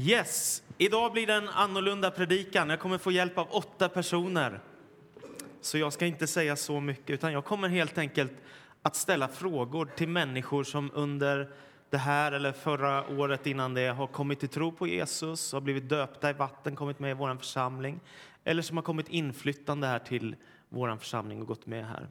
Yes, idag blir det en annorlunda predikan. Jag kommer få hjälp av åtta personer. Så jag ska inte säga så mycket, utan jag kommer helt enkelt att ställa frågor till människor som under det här eller förra året innan det har kommit till tro på Jesus, har blivit döpta i vatten, kommit med i vår församling eller som har kommit inflyttande här till vår församling och gått med här.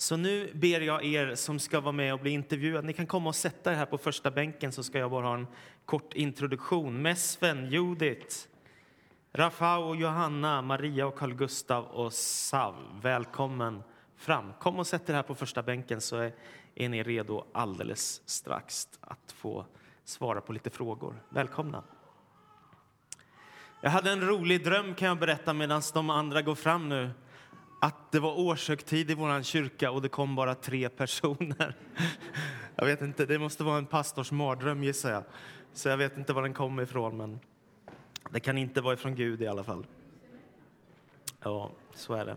Så nu ber jag er som ska vara med och bli intervjuade, ni kan komma och sätta er här på första bänken så ska jag bara ha en kort introduktion. Mesven, Judith, Rafał och Johanna, Maria och Carl Gustav och Sav, välkommen fram. Kom och sätt er här på första bänken så är, är ni redo alldeles strax att få svara på lite frågor. Välkomna. Jag hade en rolig dröm kan jag berätta medan de andra går fram nu. Att det var årshögtid i vår kyrka och det kom bara tre personer. Jag vet inte, det måste vara en pastors mardröm gissar jag. Så jag vet inte var den kom ifrån men det kan inte vara ifrån Gud i alla fall. Ja, så är det.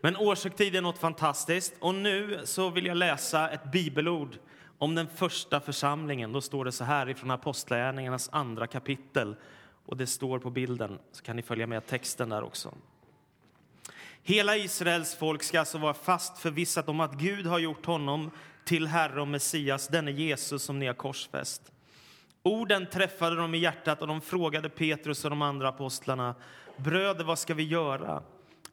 Men årshögtid är något fantastiskt och nu så vill jag läsa ett bibelord om den första församlingen. Då står det så här ifrån Apostlagärningarnas andra kapitel och det står på bilden, så kan ni följa med texten där också. Hela Israels folk ska alltså vara fast förvissat om att Gud har gjort honom till Herre och Messias, denne Jesus som ni har korsfäst. Orden träffade dem i hjärtat och de frågade Petrus och de andra apostlarna, bröder, vad ska vi göra?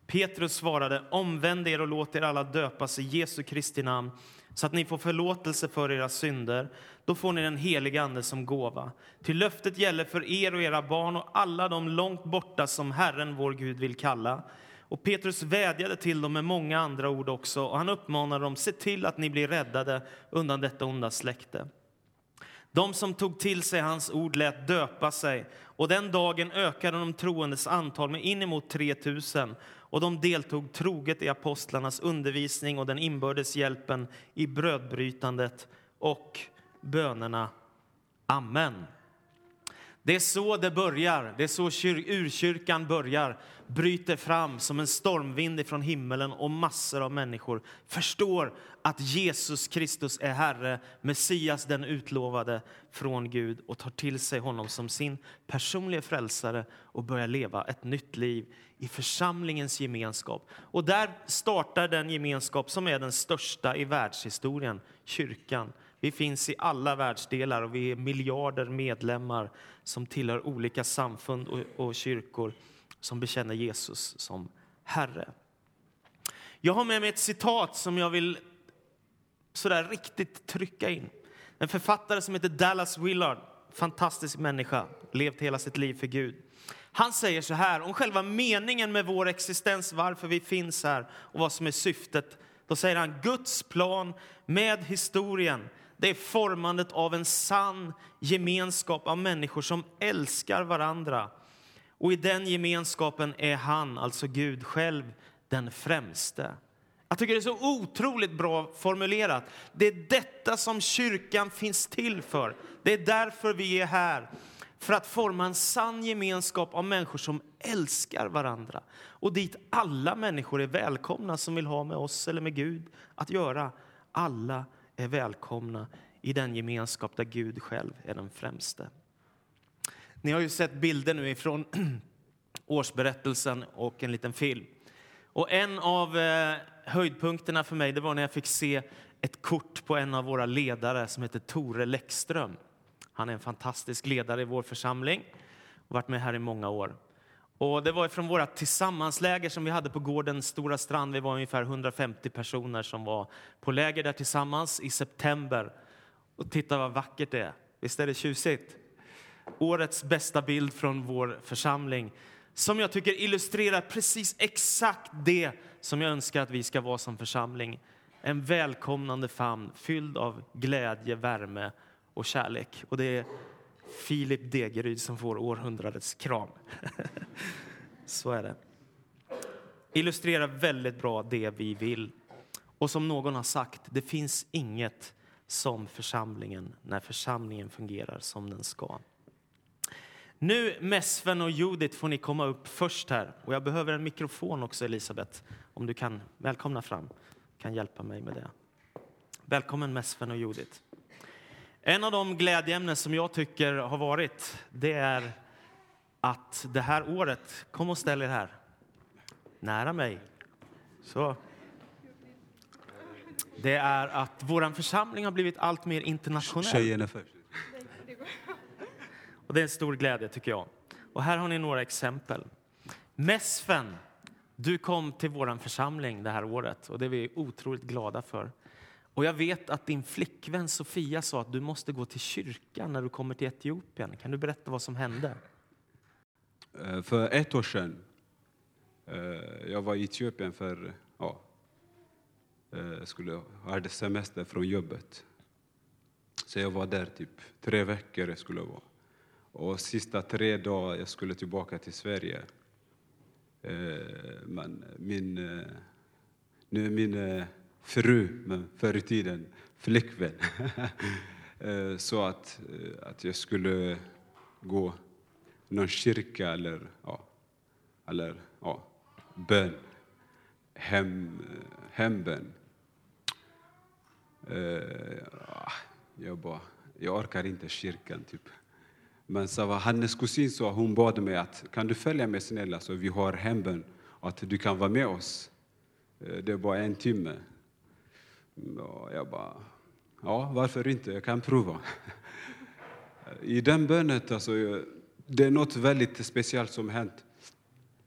Petrus svarade, omvänd er och låt er alla döpas i Jesu Kristi namn så att ni får förlåtelse för era synder. Då får ni den heliga Ande som gåva. Till löftet gäller för er och era barn och alla de långt borta som Herren, vår Gud, vill kalla. Och Petrus vädjade till dem med många andra ord också och han uppmanade dem, se till att ni blir räddade undan detta onda släkte. De som tog till sig hans ord lät döpa sig och den dagen ökade de troendes antal med inemot 3000 och de deltog troget i apostlarnas undervisning och den inbördes hjälpen i brödbrytandet och bönerna. Amen. Det är så det börjar. Det är så urkyrkan börjar. Bryter fram som en stormvind från himmelen och massor av människor förstår att Jesus Kristus är Herre, Messias den utlovade från Gud och tar till sig honom som sin personliga frälsare och börjar leva ett nytt liv i församlingens gemenskap. Och där startar den gemenskap som är den största i världshistorien, kyrkan. Vi finns i alla världsdelar och vi är miljarder medlemmar som tillhör olika samfund och, och kyrkor som bekänner Jesus som Herre. Jag har med mig ett citat som jag vill sådär riktigt trycka in. En författare som heter Dallas Willard, fantastisk människa, levt hela sitt liv för Gud. Han säger så här om själva meningen med vår existens, varför vi finns här och vad som är syftet. Då säger han Guds plan med historien det är formandet av en sann gemenskap av människor som älskar varandra. Och i den gemenskapen är han, alltså Gud själv, den främste. Jag tycker det är så otroligt bra formulerat. Det är detta som kyrkan finns till för. Det är därför vi är här. För att forma en sann gemenskap av människor som älskar varandra. Och dit alla människor är välkomna som vill ha med oss eller med Gud att göra. Alla är välkomna i den gemenskap där Gud själv är den främste. Ni har ju sett bilder nu ifrån årsberättelsen och en liten film. Och en av eh, höjdpunkterna för mig det var när jag fick se ett kort på en av våra ledare som heter Tore Läckström. Han är en fantastisk ledare i vår församling och varit med här i många år. Och det var från våra tillsammansläger som vi hade på gården Stora Strand. Vi var ungefär 150 personer som var på läger där tillsammans i september. Och titta vad vackert det är. Visst är det tjusigt? Årets bästa bild från vår församling som jag tycker illustrerar precis exakt det som jag önskar att vi ska vara som församling. En välkomnande famn fylld av glädje, värme och kärlek. Och det är Filip Degeryd som får århundradets kram. Så är det. Illustrerar väldigt bra det vi vill. Och som någon har sagt, det finns inget som församlingen när församlingen fungerar som den ska. Nu, Mesven och Judith, får ni komma upp först här. Och jag behöver en mikrofon också, Elisabeth, om du kan välkomna fram. kan hjälpa mig med det. Välkommen Mesven och Judith. En av de glädjeämnen som jag tycker har varit, det är att det här året, kom och ställ er här, nära mig. Så. Det är att vår församling har blivit allt mer internationell. Tjejerna först. Och det är en stor glädje tycker jag. Och här har ni några exempel. Mesfen, du kom till vår församling det här året och det är vi otroligt glada för. Och jag vet att din flickvän Sofia sa att du måste gå till kyrkan när du kommer till Etiopien. Kan du berätta vad som hände? Eh, för ett år sedan, eh, jag var i Etiopien för, ja, eh, skulle, hade semester från jobbet. Så jag var där typ tre veckor jag skulle vara. Och sista tre dagar jag skulle tillbaka till Sverige. Men min, nu är min fru, men förr i tiden flickvän, eh, så sa att, eh, att jag skulle gå någon kyrka eller, ja, eller ja, bön, hem, hembön. Eh, jag bara, jag orkar inte kyrkan typ. Men så var hennes kusin så hon bad mig att kan du följa med snälla så vi har hembön och att du kan vara med oss. Det är bara en timme. Och jag bara, ja varför inte, jag kan prova. I den bönen, alltså, det är något väldigt speciellt som hänt.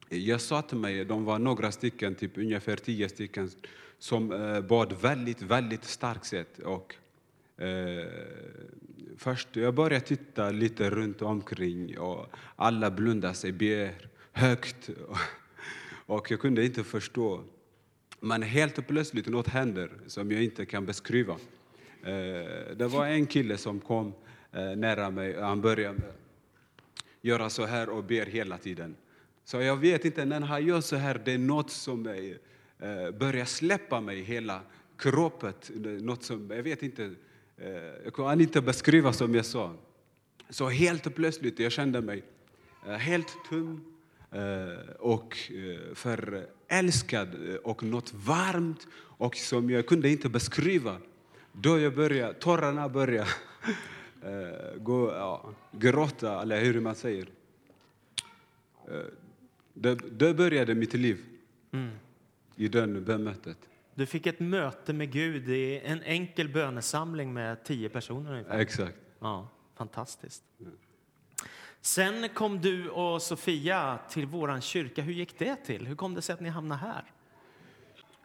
Jag sa till mig, de var några stycken, typ ungefär tio stycken, som eh, bad väldigt, väldigt starkt sätt. Och, eh, först, jag började titta lite runt omkring och alla blundade sig, ber högt. Och jag kunde inte förstå. Men helt plötsligt något händer som jag inte kan beskriva. Eh, det var en kille som kom eh, nära mig. Han började göra så här och ber hela tiden. Så jag vet inte, när han gör så här, det är något som eh, börjar släppa mig hela kroppen. Något som, jag vet inte, jag kan inte beskriva som jag sa. Så helt plötsligt, jag kände mig helt tom och för förälskad eh, och något varmt och som jag kunde inte beskriva. Då jag började, tårarna började eh, gå, ja, gråta, eller hur man säger. Eh, Det, det började mitt liv i den bemötet. Du fick ett möte med Gud i en enkel bönesamling med tio personer ungefär. Exakt. Ja, fantastiskt. Sen kom du och Sofia till vår kyrka. Hur gick det till? Hur kom det sig att ni hamnade här?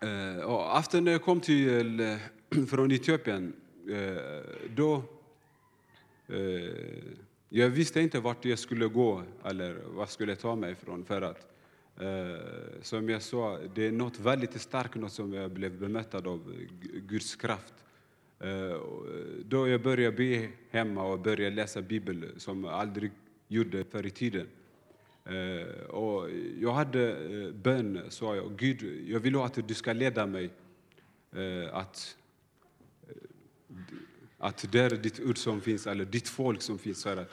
Eh, uh, efter när jag kom till, uh, från Etiopien, uh, då... Jag visste inte vart jag skulle gå eller vad skulle ta mig ifrån. För att, som jag sa, det är något väldigt starkt, något som jag blev bemöttad av Guds kraft. Eh, då jag började be hemma och började läsa Bibeln, som aldrig gjorde förr i tiden. Eh, och jag hade eh, bön, sa jag. Gud, jag vill att du ska leda mig. Eh, att, eh, att det är ditt ord som finns, eller ditt folk som finns här.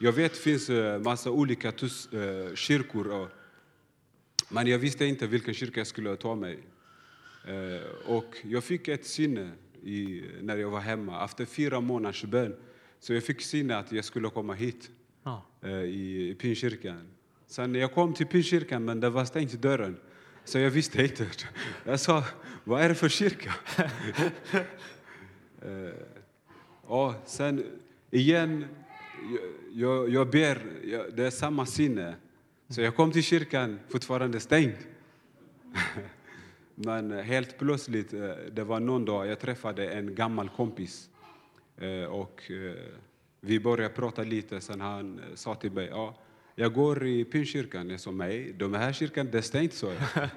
Jag vet det finns en massa olika tus, eh, kyrkor, och, men jag visste inte vilken kyrka jag skulle ta mig. Eh, och jag fick ett sinne i, när jag var hemma. Efter fyra månaders bön så jag fick sinne att jag skulle komma hit Ja. Eh, i, i Pinkyrkan. Sen jag kom till Pinkyrkan, men det var stängt dörren. Så jag visste inte. Jag sa, vad är det för kyrka? Eh, och sen igen, jag, jag, ber, jag, det är samma sinne. Så jag kom till kyrkan, fortfarande stängd. Men helt plötsligt, eh, det var någon dag jag träffade en gammal kompis. Och vi började prata lite, sen han eh, sa till mig, ja, jag går i Pinkyrkan. Jag sa, nej, de här kyrkan, det är stängt, så jag.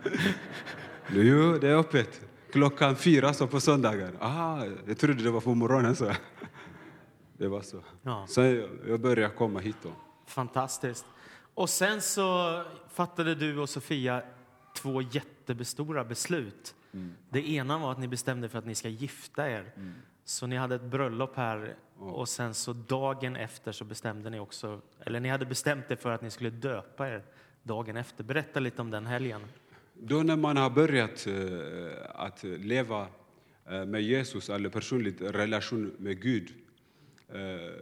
det är öppet. Klockan fyra, så på söndagar. Aha, jag trodde det var på morgonen, så. Det var så. Ja. Sen jag- jag började komma hit då. Fantastiskt. Och sen så fattade du och Sofia två jättestora beslut. Det ena var att ni bestämde för att ni ska gifta er. Så ni hade ett bröllop här och sen så dagen efter så bestämde ni också, eller ni hade bestämt er för att ni skulle döpa er dagen efter. Berätta lite om den helgen. Då när man har börjat eh, att leva eh, med Jesus eller personligt relation med Gud Eh,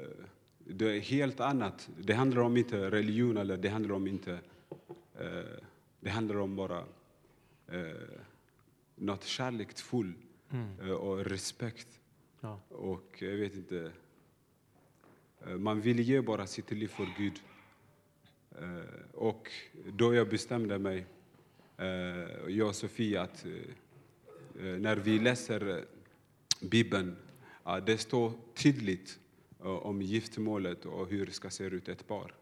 det är helt annat. Det handlar om inte religion eller det handlar om inte... Det handlar om bara något kärleksfullt eh, och respekt. Ja. Och jag vet inte... Eh, man vill ge bara sitt liv för Gud. Eh, och då jag bestämde mig, eh, jag och Sofia, att när vi läser Bibeln, ja, det står tydligt om giftermålet och hur det ska se ut ett par.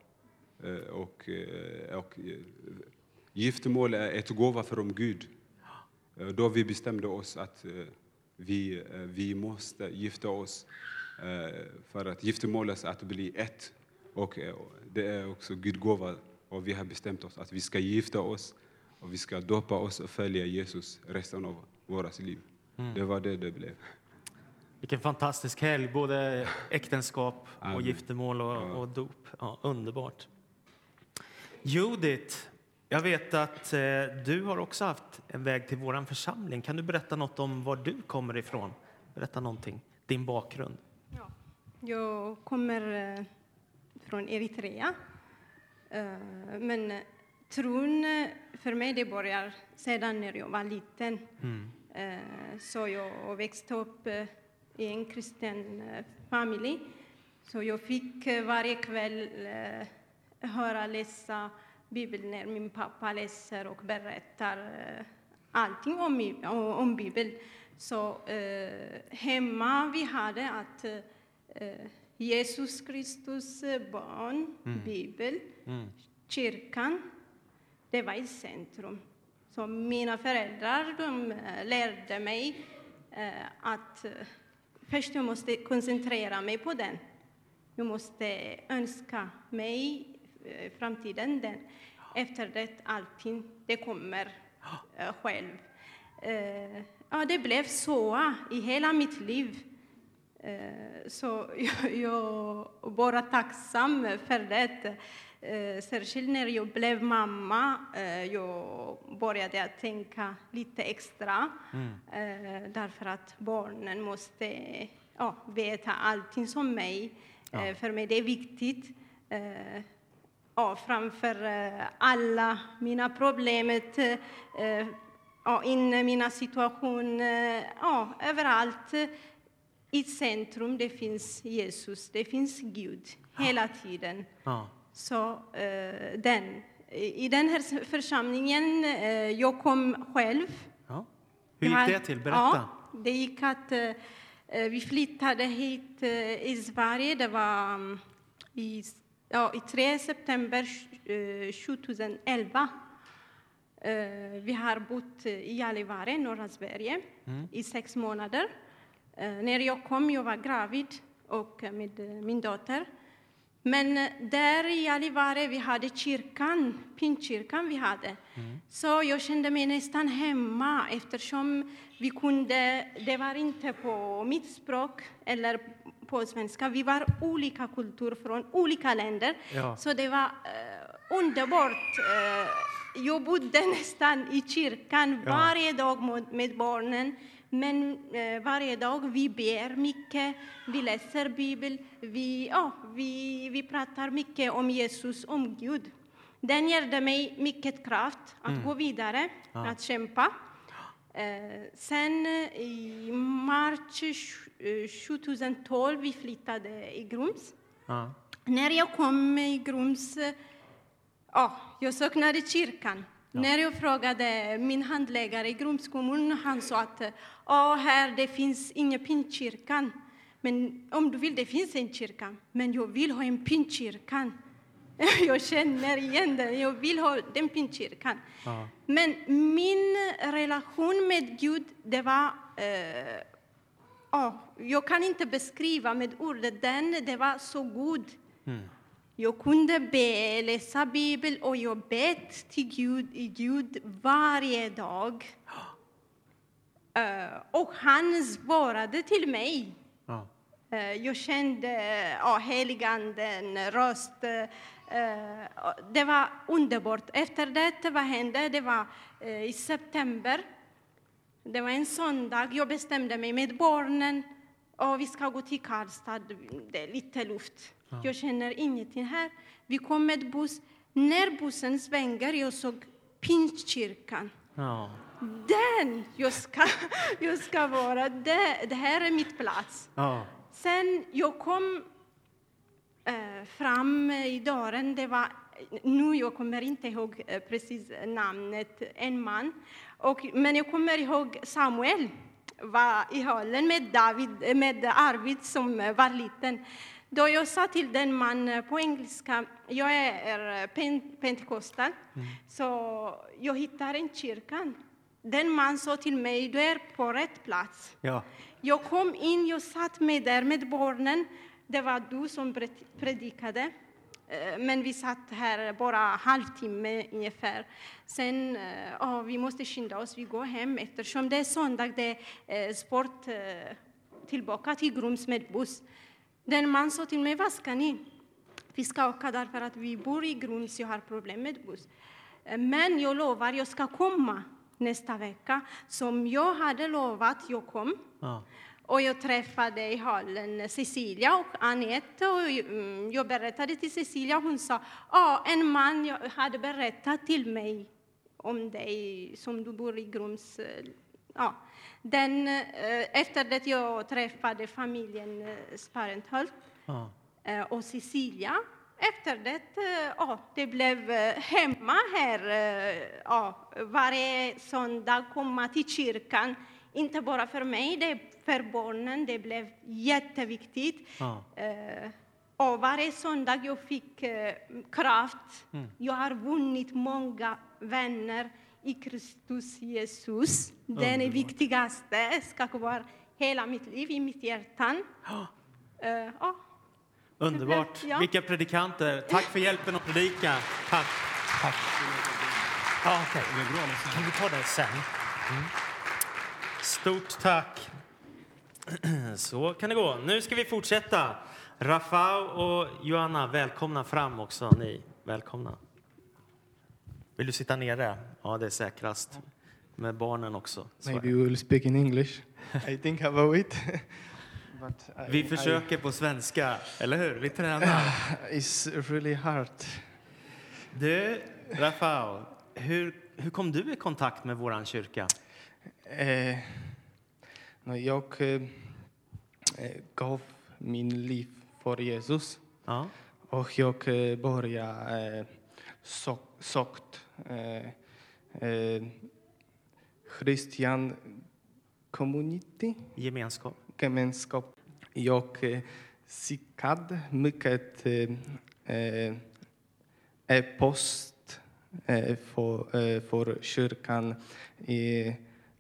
Och, och giftermål är ett gåva från Gud. Då vi bestämde oss att vi, eh, vi måste gifta oss eh, för att giftermålet är att bli ett. Och eh, det är också Gud gåva och vi har bestämt oss att vi ska gifta oss och vi ska doppa oss och följa Jesus resten av våra liv. Det var det det blev. Vilken fantastisk helg, både äktenskap och Amen. giftermål och, och dop. Ja, underbart. Judith, jag vet att eh, du har också haft en väg till vår församling. Kan du berätta något om var du kommer ifrån? Berätta någonting, din bakgrund. Ja. Jag kommer eh, från Eritrea. Eh, Men eh, tron för mig det börjar sedan när jag var liten. Eh, Så jag växte upp i en kristen familj. Så jag fick varje kväll höra läsa Bibeln när min pappa läser och berättar eh, allting om, om, Bibeln. Så eh, hemma vi hade att eh, Jesus Kristus eh, barn, Bibel, kyrkan, det var i centrum. Så mina föräldrar de eh, lärde mig eh, att eh, först jag måste koncentrera mig på den. Jag måste önska mig eh, framtiden. Den. Efter det, allting, det kommer eh, själv. Eh, ja, det blev så i hela mitt liv. Eh, Så jag, jag är bara tacksam för det. Eh, Särskilt när jag blev mamma. eh, Jag började att tänka lite extra. eh, Därför att barnen måste ja, veta allting som mig. Eh, För mig det är viktigt. Eh, Ja, framför eh, alla mina problem. eh, Ja, in mina situationer. Ja, överallt. I centrum det finns Jesus, det finns Gud hela tiden. Ja. Så eh, den, i den här församlingen, eh, jag kom själv. Ja. Hur gick det till? Berätta. Ja, det gick att eh, eh, vi flyttade hit eh, i Sverige. Det var mm, i, ja, i 3 september eh, 2011. Eh, vi har bott i Gällivare, norra Sverige, i sex månader. Eh, när jag kom jag var gravid och med eh, min dotter. Men eh, där i Gällivare vi hade kyrkan, pinkyrkan vi hade. Så jag kände mig nästan hemma eftersom vi kunde, det var inte på mitt språk eller på svenska. Vi var olika kulturer från olika länder. Ja. Så det var eh, underbart. Eh, jag bodde nästan i kyrkan Ja. varje dag med, med barnen. Men eh, varje dag vi ber mycket, vi läser Bibeln, vi, ja, vi, vi pratar mycket om Jesus, om Gud. Den ger mig mycket kraft att gå vidare, att kämpa. Eh, sen eh, i mars eh, 2012 vi flyttade i Grums. Ja. När jag kom i Grums, ja, jag saknade kyrkan. När jag frågade min handläggare i Grums kommun, han sa att ja, här det finns ingen pinkyrkan. Men om du vill, det finns en kyrka. Men jag vill ha en pinkyrkan. Jag känner igen den, jag vill ha den pinkyrkan. Ja. Men min relation med Gud, det var eh, Ja, jag kan inte beskriva med ord. Den, det var så god. Jag kunde be, läsa Bibeln och jag bett till Gud, Gud varje dag. Eh, och han svarade till mig. Ja. Eh, Jag kände ja, heliganden, röst. eh, Det var underbart. Efter det, vad hände? Det var i september. Det var en söndag. Jag bestämde mig med barnen. Och vi ska gå till Karlstad, det är lite luft. Jag känner ingenting här. Vi kom med buss. När bussen svänger, jag såg Pingstkyrkan. Ja. Den jag ska, jag ska vara. Det, det här är mitt plats. Ja. Sen jag kom eh, fram i dörren, det var, nu jag kommer inte ihåg eh, precis namnet, en man. Och, men jag kommer ihåg Samuel var i hallen med, David, med Arvid som eh, var liten. Då jag sa till den man eh, på engelska, jag är pen, pentekostal, så jag hittar en kyrkan. Den man sa till mig, du är på rätt plats. Ja. Jag kom in, jag satt med där med barnen. Det var du som pred- predikade. Eh, Men vi satt här bara halvtimme ungefär. Sen, eh, ja, vi måste skynda oss, vi går hem eftersom det är söndag, det är eh, sport eh, tillbaka till Grums med buss. Den man sa till mig, vad ska ni? Vi ska åka därför att vi bor i Grums, jag har problem med buss. Eh, Men jag lovar, jag ska komma nästa vecka. Som jag hade lovat, jag kom. Ja. Och jag träffade i hallen Cecilia och Anette och mm, jag berättade till Cecilia hon sa ja, en man hade berättat till mig om dig som du bor i Grums. Ja. Den, eh, efter det jag träffade familjen eh, Sparenthult Ja. eh, och Cecilia efter det, ja, det blev hemma här. Ja, varje söndag komma till kyrkan. Inte bara för mig, det är för barnen. Det blev jätteviktigt. Ja. Och varje söndag jag fick kraft. Jag har vunnit många vänner i Kristus Jesus. Den är viktigaste. ska vara hela mitt liv i mitt hjärta. Ja. Underbart. Ja. Vilka predikanter. Tack för hjälpen att predika. Tack. Tack. Ja, okej. Kan vi ta det sen? Mm. Stort tack. Så kan det gå. Nu ska vi fortsätta. Rafał och Joanna, välkomna fram också. Ni, välkomna. Vill du sitta nere? Ja, det är säkrast. Med barnen också. Maybe det. we will speak in English. I think about it. but I, Vi försöker på svenska, eller hur? Vi tränar. I, it's really hard. Du, Rafał, hur, hur kom du i kontakt med vår kyrka? Eh, jag eh, eh, gav min liv för Jesus Ja. och jag eh, började eh, sökt Christian community. Gemenskap. gemenskap. Jag eh, skickade mycket eh, eh, e-post eh, för, eh, för kyrkan i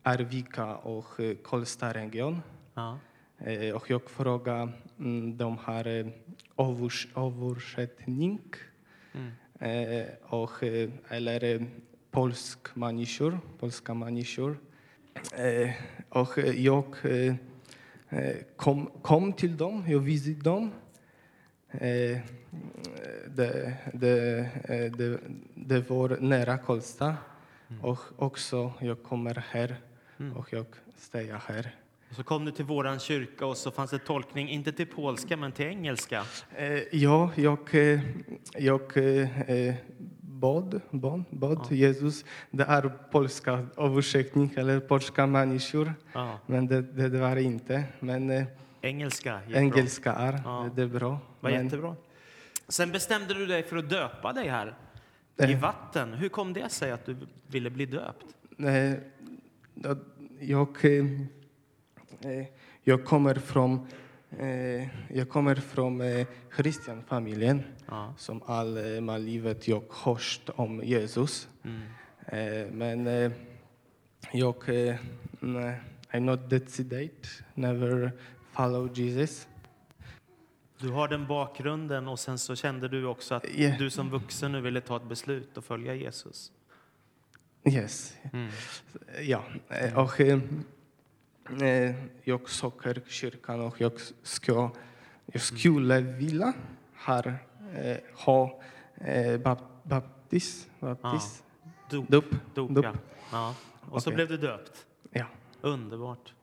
Arvika och eh, Karlstadregion. Ja. Eh, och jag frågade mm, de har eh, övers, översättning Mm. Eh, och, eh, eller eh, polsk människor, polska människor. Och jag kom, kom till dem, jag visade dem. Det, det, det, det var nära Karlstad. Och också jag kommer här och jag stäjar här. Och så kom du till vår kyrka och så fanns det tolkning, inte till polska men till engelska. Eh, ja, jag, eh, jag eh, bad, bad, bad Jesus. Det är polska översättning eller polska människor, Ja. men det, det, det var inte. Men Engelska, jättebra. engelska är, Ja. det, är bra. Var men, jättebra. Sen bestämde du dig för att döpa dig här i vatten. Hur kom det sig att du ville bli döpt? jag, jag kommer från eh, jag kommer från eh, Christian-familjen. Ja. som all, eh, livet jag hört om Jesus. Mm. Eh, men eh, jag eh, nej, I'm not decided, never follow Jesus. Du har den bakgrunden och sen så kände du också att Yeah. du som vuxen nu ville ta ett beslut och följa Jesus. Yes. Mm. Ja, eh, och eh, eh, jag söker kyrkan och jag, ska, jag skulle vilja här, eh, ha eh, bap, baptis, baptis, Dop. dop. Dop, Dop. ja. ja. Och så Okej. blev du döpt. Ja. Underbart.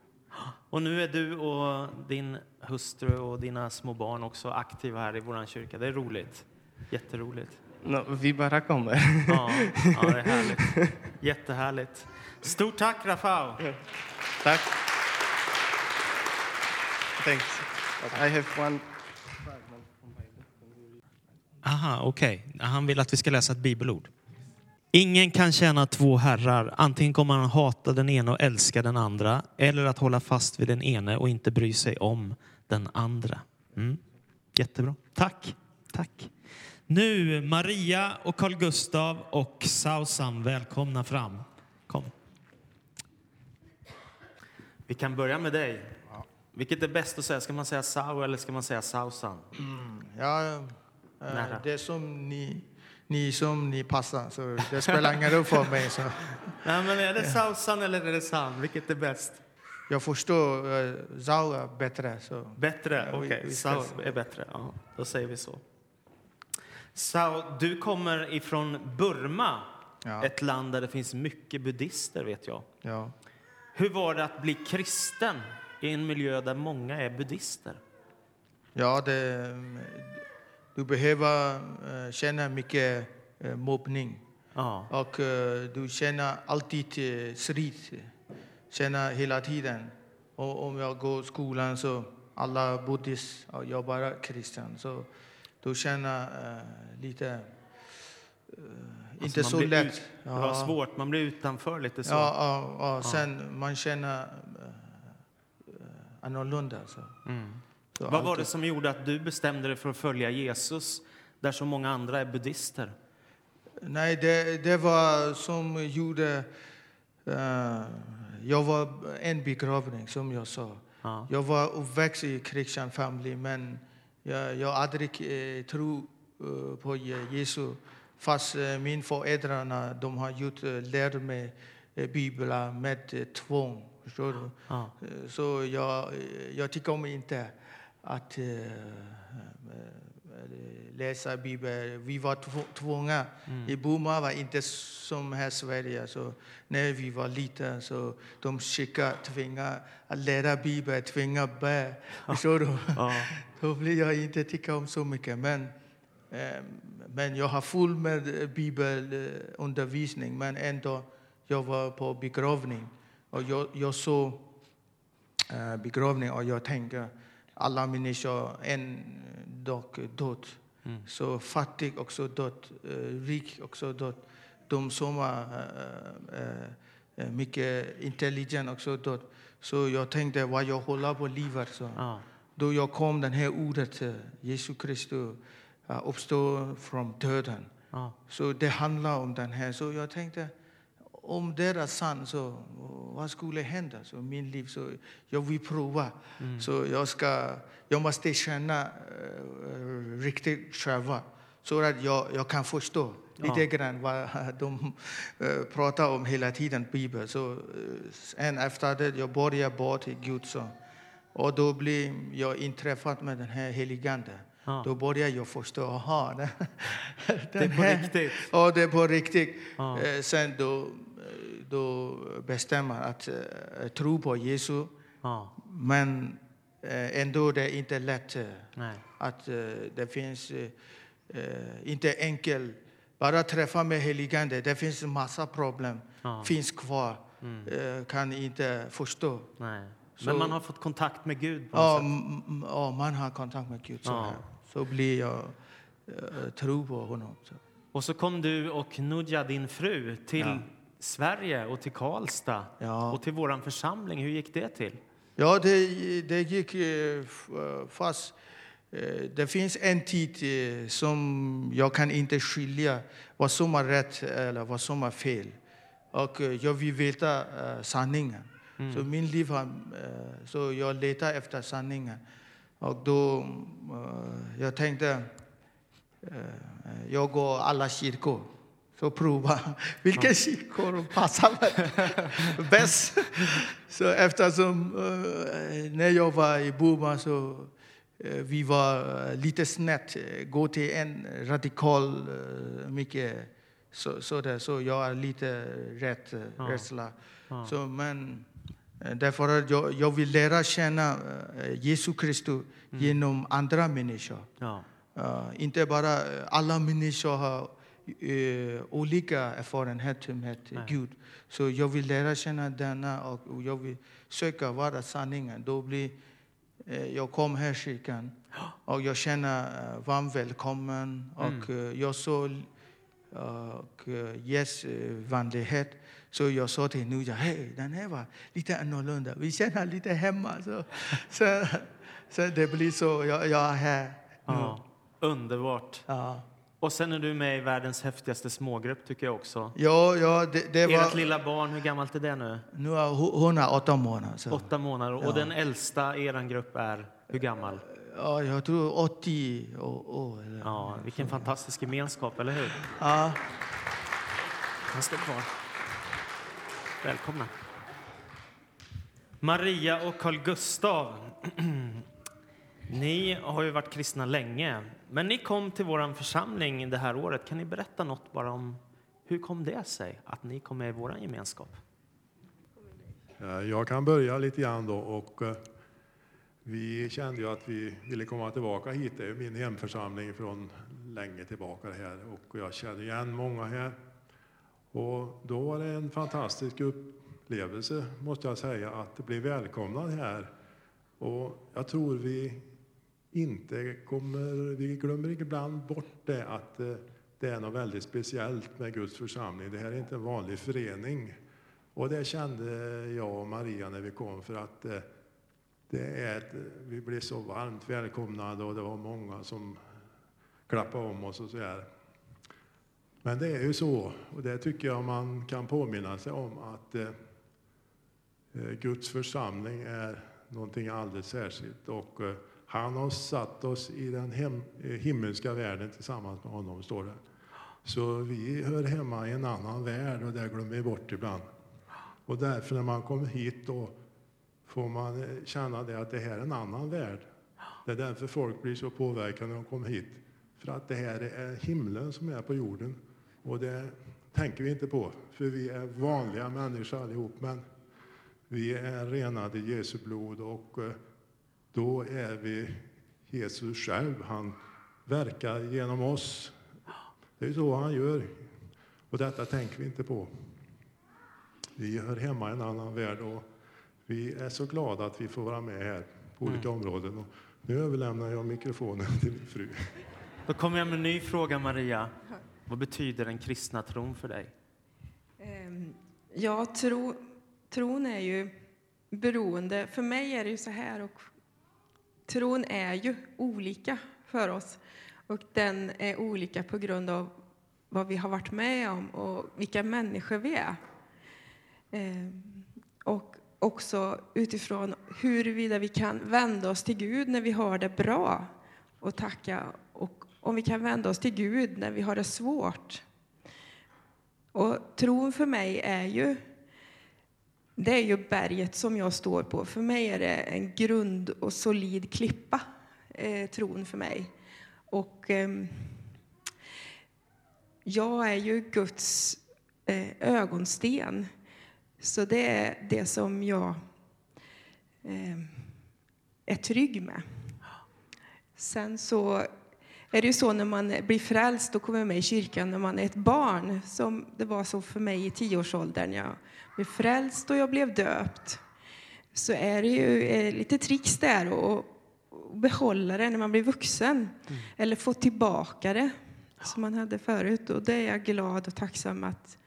Och nu är du och din hustru och dina små barn också aktiva här i vår kyrka. Det är roligt. Jätteroligt. No, vi bara kommer. Ja, ja det är härligt. Jättehärligt. Stort tack, Rafał. Tack. Thanks. I have one. Aha, okej. Han vill att vi ska läsa ett bibelord. Ingen kan tjäna två herrar. Antingen kommer man hata den ena och älska den andra eller att hålla fast vid den ene och inte bry sig om den andra. Mm. Jättebra. Tack. Tack. Nu Maria och Carl Gustav och Sausan, välkomna fram. Kom. Vi kan börja med dig. Vilket är bäst att säga? Ska man säga Sau eller ska man säga Sausan? Ja, eh, Nära. det som ni, ni som ni passar, så det spelar ingen roll för mig. Så Nej, men är det Sausan eller är det San? Vilket är bäst? jag förstår uh, Zhao är bättre. Så. Bättre? Okej, Sao se. är bättre. Ja, då säger vi så. Sao, du kommer ifrån Burma, Ja. ett land där det finns mycket buddister, vet jag. Ja. Hur var det att bli kristen i en miljö där många är buddister? Ja, det, du behöver uh, känna mycket uh, mobbning. Ja, Och eh, du känner alltid strid. Känner hela tiden. Och om jag går i skolan så alla buddhist och jag bara kristen. Så du känner eh, lite... eh, inte Alltså, man så lätt. Ut, det var svårt, man blir utanför lite så. Ja, ja, ja. Sen man känner annorlunda. Så. Mm. Så Vad var det som gjorde att du bestämde dig för att följa Jesus där så många andra är buddister? Nej, det, det var som gjorde... eh, jag var en begravning, som jag sa. Ja. Jag var uppväxt i kristen familj, men jag, jag aldrig eh, tror eh, på Je- Jesus. Fast eh, min föräldrarna de har gjort, eh, lärt mig eh, Bibeln med eh, tvång. Förstår du? Ja. Så jag, jag tycker om inte att eh, eh, läsa Bibeln. Vi var tv- tvungna. I Burma var inte som här i Sverige. Så när vi var liten så de skickade, tvingade att lära Bibeln, tvingade be. Förstår du? Ja. Då blir jag inte tycka om så mycket. Men, eh, men jag har full med bibelundervisning. Men ändå, jag var på begravning. Och jag, jag såg eh, begravning och jag tänker alla människor en dag död. Så fattig också död, eh, rik också död. De som är eh, eh, mycket intelligent också död. Så jag tänkte vad jag håller på livet. Så. Ja. Då jag kom den här ordet, eh, Jesus Kristus uh, uppstår från döden. Ja. Så det handlar om den här. Så jag tänkte, om det är sant, så vad skulle hända? Så min liv, så jag vill prova. Så jag, ska, jag måste känna uh, riktigt själva. Så att jag, jag kan förstå lite grann vad de eh, pratar om hela tiden, Bibeln. Så uh, en efter det, jag började bara till Gud. Så. Och då blev jag inträffad med den här heligande. Ja. Då började jag förstå, aha, den, Det är på riktigt. Ja, det är på riktigt. Ja. Eh, Sen då, eh, då bestämmer att eh, tro på Jesus. Ja. Men eh, ändå det är inte lätt. eh, Nej. Att eh, det finns inte enkelt. Bara träffa med heligande. Det finns en massa problem. Ja. Finns kvar. Eh, Kan inte förstå. Nej. Så- Men man har fått kontakt med Gud på Ja, ja, man har kontakt med Gud. Så, Ja. så blir jag tro på honom. Så. Och så kom du och Nudja, din fru, till. Sverige och till Karlstad Ja. och till vår församling. Hur gick det till? Ja, det, det gick eh, eh, fast. eh, Det finns en tid som jag kan inte skilja vad som är rätt eller vad som är fel. Och jag vill veta sanningen. Så min liv har, så jag letar efter sanningen. Och då, jag tänkte, jag går alla kyrkor. Så prova vilka kyrkor passar bäst. Så eftersom eh, när jag var i Burma så eh, vi var eh, lite snett. Gå till en radikal, mycket så, så, där, så jag är lite rätt, rädsla. Så, men Därför att jag, jag vill lära känna Jesus Kristus genom andra människor. Ja. Eh, inte bara alla människor har eh, olika erfarenheter med Nej. Gud. Så jag vill lära känna denna och och jag vill söka vara sanningen. Då blir, eh, jag kom här i kyrkan och jag känner eh, varmt välkommen och eh, jag såg och eh, Jes eh, vanlighet. Så jag sa till Nuja, hej, den här var lite annorlunda. Vi känner lite hemma. Så, så, så det blir så, jag, jag är här nu. ja. Underbart. Ja. Och sen är du med i världens häftigaste smågrupp tycker jag också. Ja, ja det, det Ert var... lilla barn, hur gammalt är det nu? Nu är hon- är åtta månader. Så. Åtta månader. Och den äldsta i er grupp är hur gammal? Ja, jag tror 80 år. år eller. Ja, vilken fantastisk gemenskap, eller hur? Ja. Han står kvar. Välkomna. Maria och Carl Gustav. Ni har ju varit kristna länge, men ni kom till vår församling det här året. Kan ni berätta något bara om hur kom det sig att ni kom med i vår gemenskap? Jag kan börja lite grann då. Och eh, vi kände ju att vi ville komma tillbaka hit. Det är min hemförsamling från länge tillbaka här. Och jag känner igen många här. Och då var det en fantastisk upplevelse, måste jag säga, att bli välkomnad här. Och jag tror vi inte kommer, vi glömmer ibland bort det att eh, det är något väldigt speciellt med Guds församling. Det här är inte en vanlig förening. Och det kände jag och Maria när vi kom för att eh, det är ett, vi blev så varmt välkomnade och det var många som klappade om oss och så här. Men det är ju så, och det tycker jag man kan påminna sig om att eh, Guds församling är någonting alldeles särskilt och han har satt oss i den hem, eh, himmelska världen tillsammans med honom, står det. Så vi hör hemma i en annan värld och det glömmer vi bort ibland. Och därför när man kommer hit då får man eh, känna det att det här är en annan värld. Det är därför folk blir så påverkade när de kommer hit. För att det här är himlen som är på jorden. Och det tänker vi inte på, för vi är vanliga människor allihop. Men vi är renade i Jesu blod och eh, då är vi Jesus själv. Han verkar genom oss. Det är så han gör. Och detta tänker vi inte på. Vi hör hemma i en annan värld och vi är så glada att vi får vara med här på olika områden. Och nu överlämnar jag mikrofonen till min fru. Då kommer jag med en ny fråga, Maria. Vad betyder den kristna tron för dig? Ehm, Ja, tro, tron är ju beroende. För mig är det ju så här, och tron är ju olika för oss. Och den är olika på grund av vad vi har varit med om och vilka människor vi är. Ehm, och också utifrån huruvida vi kan vända oss till Gud när vi har det bra och tacka. Och om vi kan vända oss till Gud när vi har det svårt. Och tron för mig är ju det är ju berget som jag står på. För mig är det en grund och solid klippa, eh, tron för mig. Och eh, jag är ju Guds eh, ögonsten. Så det är det som jag eh, är trygg med. Sen så är det ju så när man blir frälst och kommer med i kyrkan när man är ett barn, som det var så för mig i tioårsåldern. Jag blev frälst och jag blev döpt. Så är det ju eh, lite tricks där att behålla det när man blir vuxen. Eller få tillbaka det som man hade förut. Och det är jag glad och tacksam att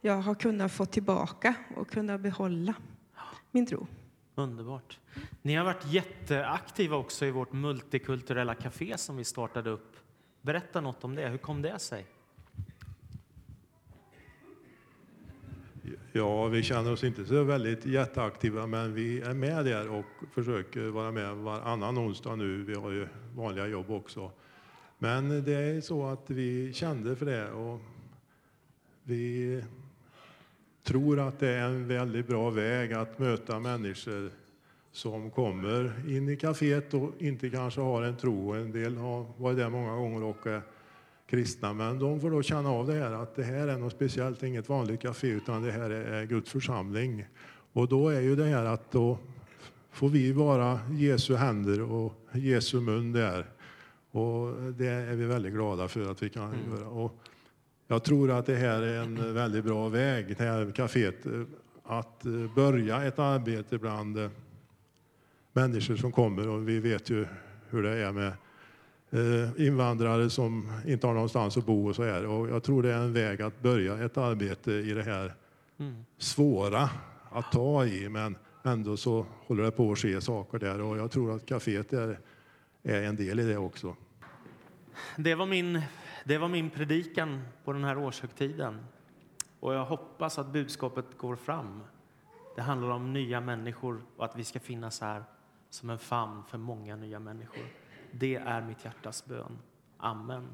jag har kunnat få tillbaka och kunna behålla min tro. Underbart. Ni har varit jätteaktiva också i vårt multikulturella café som vi startade upp. Berätta något om det. Hur kom det sig? Ja, vi känner oss inte så väldigt jätteaktiva, men vi är med där och försöker vara med varannan onsdag nu. Vi har ju vanliga jobb också. Men det är så att vi kände för det och vi tror att det är en väldigt bra väg att möta människor som kommer in i kaféet och inte kanske har en tro. En del har varit där många gånger och är kristna, men de får då känna av det här att det här är något speciellt, inget vanligt café utan det här är Guds församling. Och då är ju det här att då får vi vara Jesu händer och Jesu mun där. Och det är vi väldigt glada för att vi kan göra. Och jag tror att det här är en väldigt bra väg, det här kaféet, eh, att eh, börja ett arbete bland eh, människor som kommer. Och vi vet ju hur det är med eh, invandrare som inte har någonstans att bo och så här. Och jag tror det är en väg att börja ett arbete i det här svåra att ta i, men ändå så håller det på att ske saker där och jag tror att kaféet är, är en del i det också. Det var, min, det var min predikan på den här årshögtiden. Och jag hoppas att budskapet går fram. Det handlar om nya människor och att vi ska finnas här som en famn för många nya människor. Det är mitt hjärtas bön. Amen.